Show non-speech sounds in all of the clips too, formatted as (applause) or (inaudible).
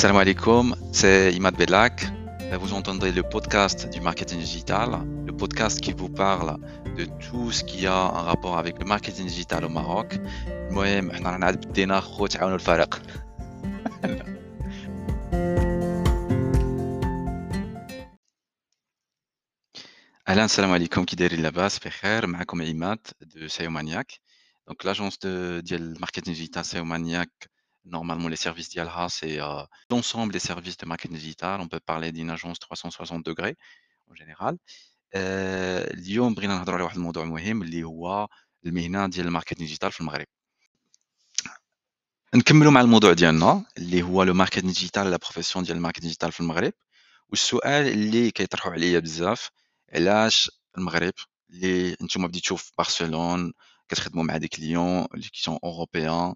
Assalamu alaikum, c'est Imad Belak. Vous entendrez le podcast du marketing digital, le podcast qui vous parle de tout ce qui a un rapport avec le marketing digital au Maroc. (laughs) Alain, salam alaikum, Kideri Labas, Fecher, Mahkoum Imad de Sayomaniac. Donc l'agence de, de marketing digital Sayomaniac دو سايومانياك دونك لاجونس دو ديال الماركتينغ ديجيتال سايومانياك Normalement, les services d'Yalha, c'est euh, l'ensemble des services de marketing digital. On peut parler d'une agence 360 degrés en général. اليوم بغينا نهضروا على واحد الموضوع مهم اللي هو المهنه ديال الماركتينغ ديجيتال في المغرب نكملوا مع الموضوع ديالنا اللي هو لو ماركتينغ ديجيتال لا بروفيسيون ديال الماركتينغ ديجيتال في المغرب والسؤال اللي كيطرحوا عليا بزاف علاش المغرب اللي نتوما بديتو في برشلونه كتخدموا مع دي كليون اللي كيسون اوروبيان في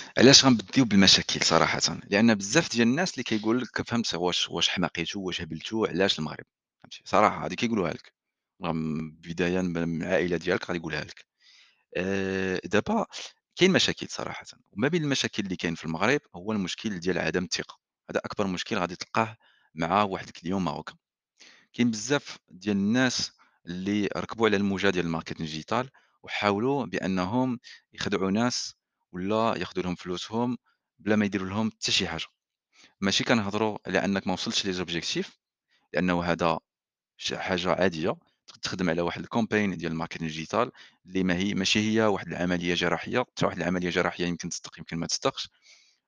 علاش غنبديو بالمشاكل صراحة؟ لأن بزاف ديال الناس اللي كيقول لك فهمت واش واش حماقيتو واش هبلتو علاش المغرب؟ فهمتي؟ صراحة هادي كيقولوها لك. بداية من العائلة ديالك غادي يقولها لك. أه دابا كاين مشاكل صراحة. وما بين المشاكل اللي كاين في المغرب هو المشكل ديال عدم الثقة. هذا أكبر مشكل غادي تلقاه مع واحد الكليون ماروكان كاين بزاف ديال الناس اللي ركبوا على الموجة ديال الماركتينغ ديجيتال وحاولوا بأنهم يخدعوا ناس ولا ياخذوا لهم فلوسهم بلا ما يديروا لهم حتى شي حاجة. ماشي كنهضروا على أنك ما وصلتش لي زوبجيكتيف لأنه هذا شي حاجة عادية. تخدم على واحد الكومبين ديال الماركتينغ ديجيتال اللي ما هي ماشي هي واحد العملية جراحية حتى واحد العملية جراحية يمكن تصدق يمكن ما تصدقش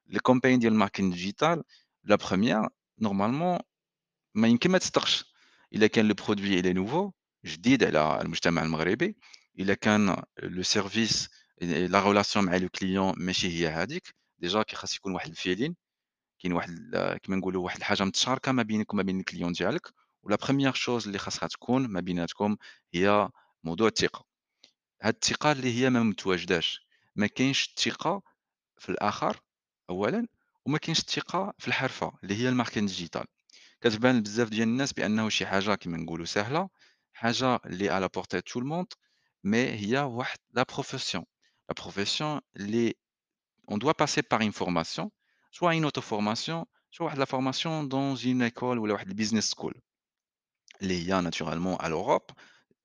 لي كومبين ديال الماركتينغ ديجيتال لا بروميير نورمالمون ما يمكن ما تصدقش إلا كان لو برودوي الي نوفو جديد على المجتمع المغربي إلا كان لو سيرفيس لا ريلاسيون مع لو كليون ماشي هي هذيك ديجا كيخاص يكون واحد الفيلين كاين واحد كيما نقولوا واحد الحاجة متشاركة ما بينك وما بين الكليون ديالك. ولا بروميير شوز اللي خاصها تكون ما بيناتكم هي موضوع الثقة. هاد الثقة اللي هي ما متواجداش. ما كاينش الثقة في الآخر اولا وما كاينش الثقة في الحرفة اللي هي الماركتينغ ديجيتال كتبان بزاف ديال الناس بأنه شي حاجة كيما نقولوا سهلة حاجة اللي على بورتي تو الموند مي هي واحد لا بروفيسيون la profession, on doit passer par une formation, soit une auto-formation, soit la formation dans une école ou le business school. Les IA, naturellement, à l'Europe,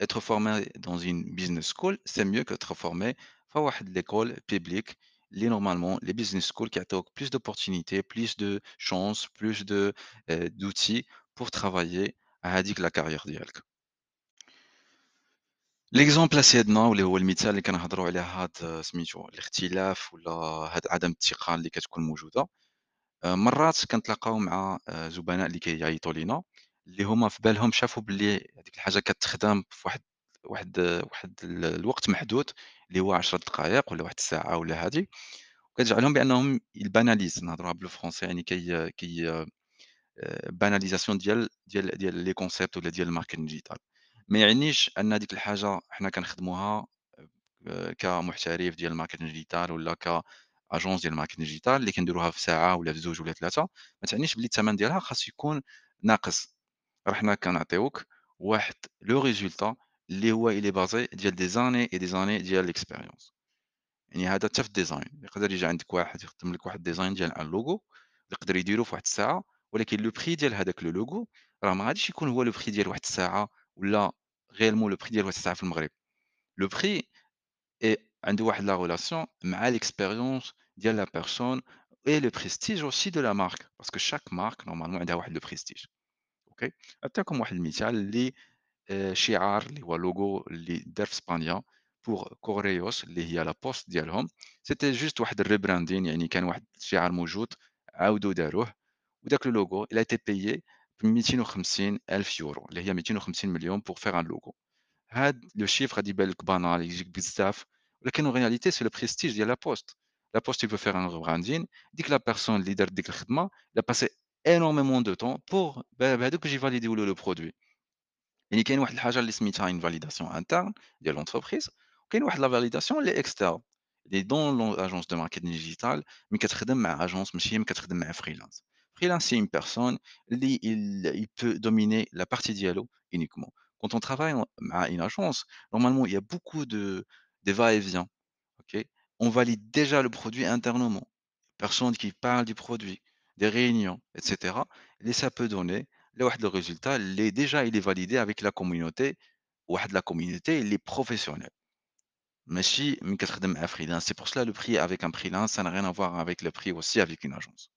être formé dans une business school, c'est mieux qu'être formé dans l'école publique. Normalement, les business schools qui ont plus d'opportunités, plus de chances, plus d'outils pour travailler à la carrière d'IALC. ليكزومبل سيدنا واللي هو المثال اللي كنهضروا عليه هاد سميتو الاختلاف ولا هاد عدم الثقه اللي كتكون موجودة. آه، مرات كنتلاقاو مع آه، زبناء اللي كيعيطوا لينا اللي هما في بالهم شافوا باللي هذيك الحاجة كتخدم في واحد واحد واحد الوقت محدود اللي هو 10 دقائق ولا واحد الساعة ولا هادي. وكتجعلهم بأنهم الباناليز نهضروها بالفرونسي يعني كي كي باناليزاسيون ديال ديال ديال لي كونسيبت ولا ديال الماركتينغ ديجيتال ما يعنيش أن هذيك الحاجة حنا كنخدموها آه، كمحترف ديال الماركتينغ ديجيتال ولا كأجونس ديال الماركتينغ ديجيتال اللي كنديروها في ساعة ولا في زوج ولا ثلاثة ما تعنيش بلي الثمن ديالها خاص يكون ناقص. راه حنا كنعطيوك واحد لو ريزولتا اللي هو الي بازي ديال دي زاني اي دي زاني ديال ليكسبيريونس يعني هذا حتى في الديزاين. يقدر يجي عندك واحد يخدم لك واحد ديزاين ديال ان لوغو يقدر يديرو في واحد الساعة ولكن لو بري ديال هذاك لو لوغو راه ما غاديش يكون هو لو بري ديال واحد الساعة ولا réellement le prix ديال واحد الساعه في المغرب لو بري اي عنده واحد لا ريلاسيون مع ليكسبيريونس ديال لا بيرسون اي لو بريستيج اوسي دو لا مارك باسكو شاك مارك نورمالمون عندها واحد لو بريستيج اوكي نعطيكم واحد المثال اللي شعار اللي هو لوغو اللي دار في اسبانيا بور كوريوس اللي هي لا بوست ديالهم سيتي جوست واحد الريبراندين يعني كان واحد الشعار موجود عاودوا داروه وداك لو لوغو il a été payé 250 ألف يورو اللي هي 250 مليون بور فيغ ان لوغو هاد لو شيفر غادي يبان لك بانال يجيك بزاف ولكن اون رياليتي سي لو بريستيج ديال لا بوست لا بوست يفو فيغ ان براندين ديك لا بيرسون اللي دارت ديك الخدمه لا باسي انورميمون دو طون بور بهذوك باش يفاليديو له لو برودوي يعني كاين واحد الحاجة اللي سميتها une validation interne ديال l'entreprise وكاين واحد la validation اللي externe اللي dans l'on l'agence de marketing digital ملي كتخدم مع agence ماشي ملي كتخدم مع freelance. Freelancer une personne, il, peut dominer la partie dialogue uniquement. Quand on travaille à bah, une agence, normalement, il y a beaucoup de, va-et-vient. on valide déjà le produit internement. Personne qui parle du produit, des réunions, etc. Et ça peut donner le résultat. Déjà, il est validé avec la communauté. La communauté, il est professionnel. Mais si, c'est pour cela le prix avec un freelance, ça n'a rien à voir avec le prix aussi avec une agence.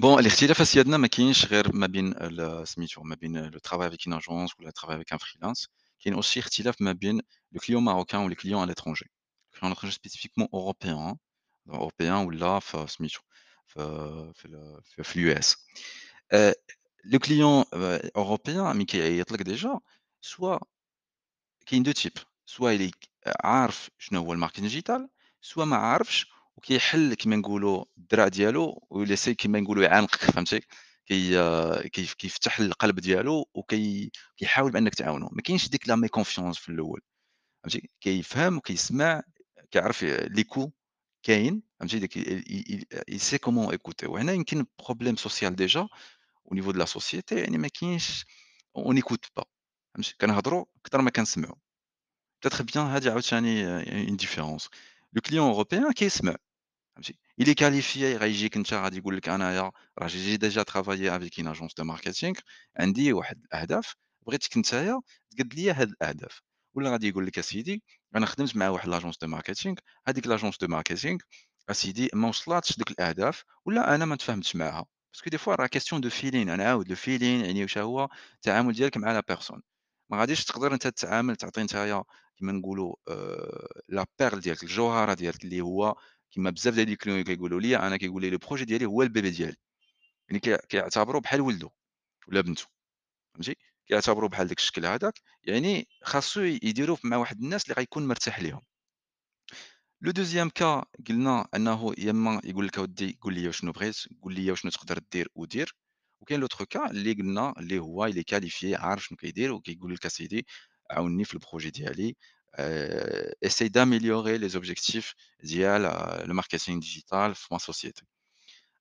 Bon الاختلافات سيادنا ما كاينش غير ما بين ال سميتو ما بين le travail avec une agence ولا le travail avec un freelance. كاين aussi اختلاف ما بين le client marocain ou les clients à l'étranger. Les clients à l'étranger spécifiquement européens, européens ولا في سميتو في في ال في في الUS. Heu, le client, heu, européen ملي كيعيط لك déjà soit كاين 2 types soit il est عارف شنو هو الmarketing digital soit ما عارفش وكيحل كما نقولوا الدرع ديالو ويليسي كما نقولوا يعانقك فهمتي؟ كي كيف كيفتح القلب ديالو وكيحاول بأنك تعاونه ما كاينش ديك لا مي كونفيونس في الأول فهمتي؟ كيفهم وكيسمع كيعرف لي كو كاين فهمتي؟ ديك سي كومون ايكوتي وهنا يمكن بروبليم سوسيال ديجا أو نيفو دو لا سوسيتي يعني ما كاينش اون ايكوت با فهمتي؟ كنهضروا أكثر ما كنسمعوا بتاتخ بيان هذه عاوتاني euh، اون ديفيرونس client européen كيسمع فهمتي il est qualifié غيجيك أنت غادي يقول لك أنايا راه déjà travaillé avec une agence de marketing. عندي واحد الأهداف بغيتك نتايا تقد ليا هاد الأهداف ولا غادي يقول لك أسيدي أنا خدمت مع واحد لاجونس دو ماركتينغ هذيك لاجونس دو ماركتينغ أسيدي ما وصلاتش دوك الأهداف ولا أنا ما تفاهمتش معاها باسكو دي فوا راه كاستيون دو فيلين أنا نعاود لو فيلين يعني واش هو التعامل ديالك مع لا بيرسون ما غاديش تقدر أنت تتعامل تعطي نتايا كيما نقولوا آآ لا بيرل ديالك الجوهرة ديالك اللي هو كيما بزاف ديال الكليون كيقولوا لي أنا كيقول لي لو بروجي ديالي هو البيبي ديالي. يعني كي كيعتبروه بحال ولده ولا بنته فهمتي؟ كيعتبروه بحال داك الشكل هذاك يعني خاصو يديروه مع واحد الناس اللي غيكون مرتاح ليهم. لو دوزيام كا قلنا أنه يا إما يقول لك أودي قُل لي شنو بغيت، قُل لي وشنو تقدر دير ودير، وكاين لوتر كا اللي قلنا اللي هو il est qualifié عارف شنو كيدير وكيقول لك أسيدي عاوني في البروجي ديالي آآ essaie d'améliorer les objectifs ديال le marketing digital في ma société.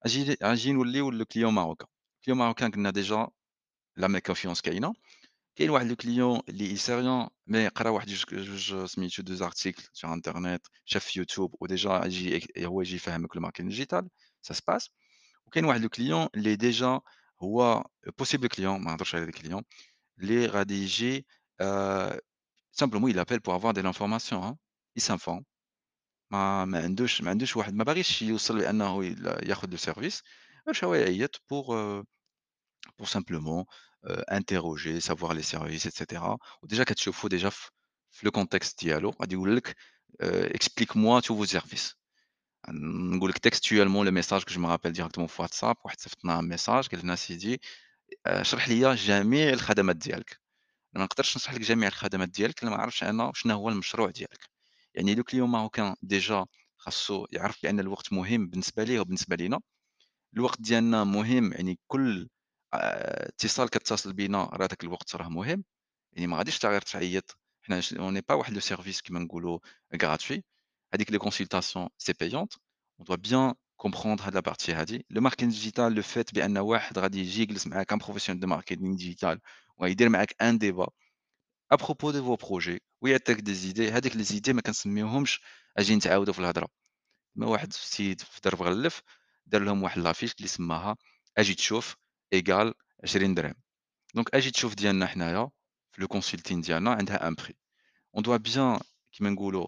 أجي أجي نوليو للكليون ماروكان، الكليون ماروكان قلنا ديجا لا méconfiance كاينة. كاين واحد الكليون اللي يسيريون مي قرا واحد جوج جوج سميتو دوز ارتيكل سور انترنيت شاف في يوتيوب وديجا يجي هو يجي يفهمك الماركتينغ ديجيتال سا سباس وكاين واحد الكليون اللي ديجا هو بوسيبل كليون ما نهضرش على لي كليون اللي غادي يجي آآ سامبلومون il appelle pour avoir de l'information hein il s'informe ما ما عندوش ما عندوش واحد ما باغيش يوصل لأنه ي ياخذ السيرفيس غير هو يعيط pour pour simplement, heu, interroger, savoir les services et cetera وديجا كتشوفوا ديجا في في le contexte ديالو غادي يقول لك heu: «explique moi tous vos services». نقول لك le message que je me rappelle directement في WhatsApp. واحد صيفط لنا message قال لنا سيدي اشرح ليا جميع الخدمات ديالك، أنا ما نقدرش نشرح لك جميع الخدمات ديالك إلا ما عرفتش أنا شنو هو المشروع ديالك، يعني le client marocain ديجا خاصو يعرف بأن الوقت مهم بالنسبة ليه وبالنسبة لينا. الوقت ديالنا مهم يعني كل اتصال كتصل بينا راه داك الوقت راه مهم، يعني ما غاديش غير تعيط، حنا n'est pas واحد le service كيما نقولوا gratuit. هذيك les consultations c'est payante on doit bien comprendre هاد la partie هادي. le marketing digital le fait بأن واحد غادي يجي يجلس معاك un professionnel de marketing digital وغيدير معاك un débat à propos de vos projets ويعطيك des idées هاديك les idées ما كنسميوهمش أجي نتعاودوا في الهضرة. كيما واحد السيد في درب غلف دار لهم واحد لافيش اللي سماها أجي تشوف إيكال 20 درهم دونك أجي تشوف ديالنا حنايا في لو كونسلتين ديالنا عندها ان بري اون دوا بيان كيما نقولوا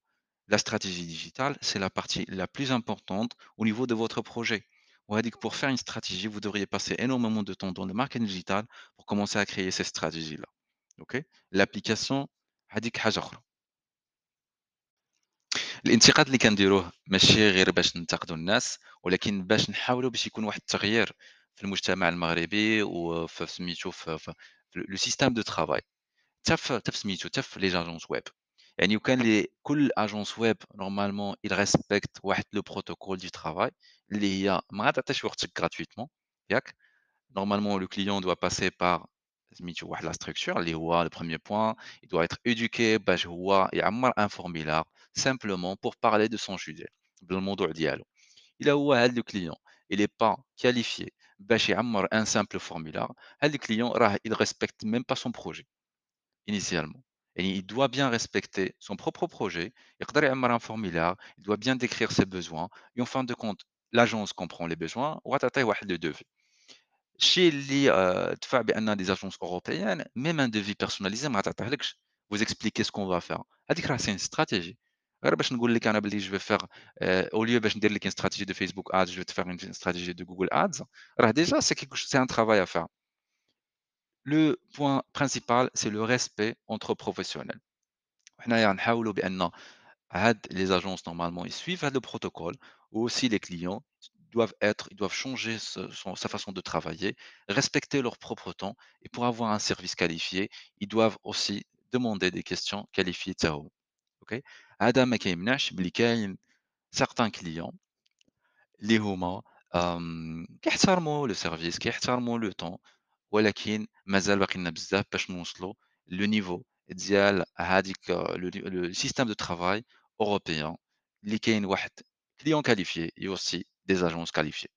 La stratégie digitale, c'est la partie la plus importante au niveau de votre projet. On va dire que pour faire une stratégie, vous devriez passer énormément de temps dans le marketing digital pour commencer à créer ces stratégies-là. ok L'application, هاذيك حاجة أخرى. الانتقاد اللي كنديروه ماشي غير باش ننتقدوا الناس، ولكن باش نحاولوا باش يكون واحد التغيير في المجتمع المغربي وفي سميتو في في في le système de travail حتى في حتى في سميتو حتى في les agences web. يعني وكان لي كل agence web normalement il respecte واحد le protocole du travail اللي هي ما تعطيش وقتك gratuitement ياك؟ Normalement le client doit passer par سميتو واحد la structure اللي هو le premier point, il doit être éduqué باش هو يعمّر un formulaire simplement pour parler de son sujet بالموضوع ديالو. إلا هو هاد le client il est pas qualifié باش يعمّر un simple formulaire هاد الclient راه il respecte même pas son projet initialement. Et il doit bien respecter son propre projet, un formulaire, il doit bien décrire ses besoins, et en fin de compte, l'agence comprend les besoins, ou devis. Chez les euh, des agences européennes, même un devis personnalisé, vous expliquez ce qu'on va faire. C'est une stratégie. Bah, euh, au lieu de dire une stratégie de Facebook Ads, je vais te faire une stratégie de Google Ads. Déjà, c'est un travail à faire Le point principal c'est le respect entre professionnels. وحنايا نحاولوا بأن هاد les agences normalement ils suivent le protocole ou aussi les clients doivent être ils doivent changer ce son sa façon de travailler, respecter leur propre temps et pour avoir un service qualifié, ils doivent aussi demander des questions qualifiées حتى هو أوكي، هذا ما كيمنعش بلي كاين certains clients اللي هُما آمم كيحترموا le service كيحترموا le temps ولكن مازال باقي لنا بزاف باش نوصلوا le niveau ديال هذيك le le système de travail européen اللي كاين واحد client qualifié et aussi des agences qualifiées.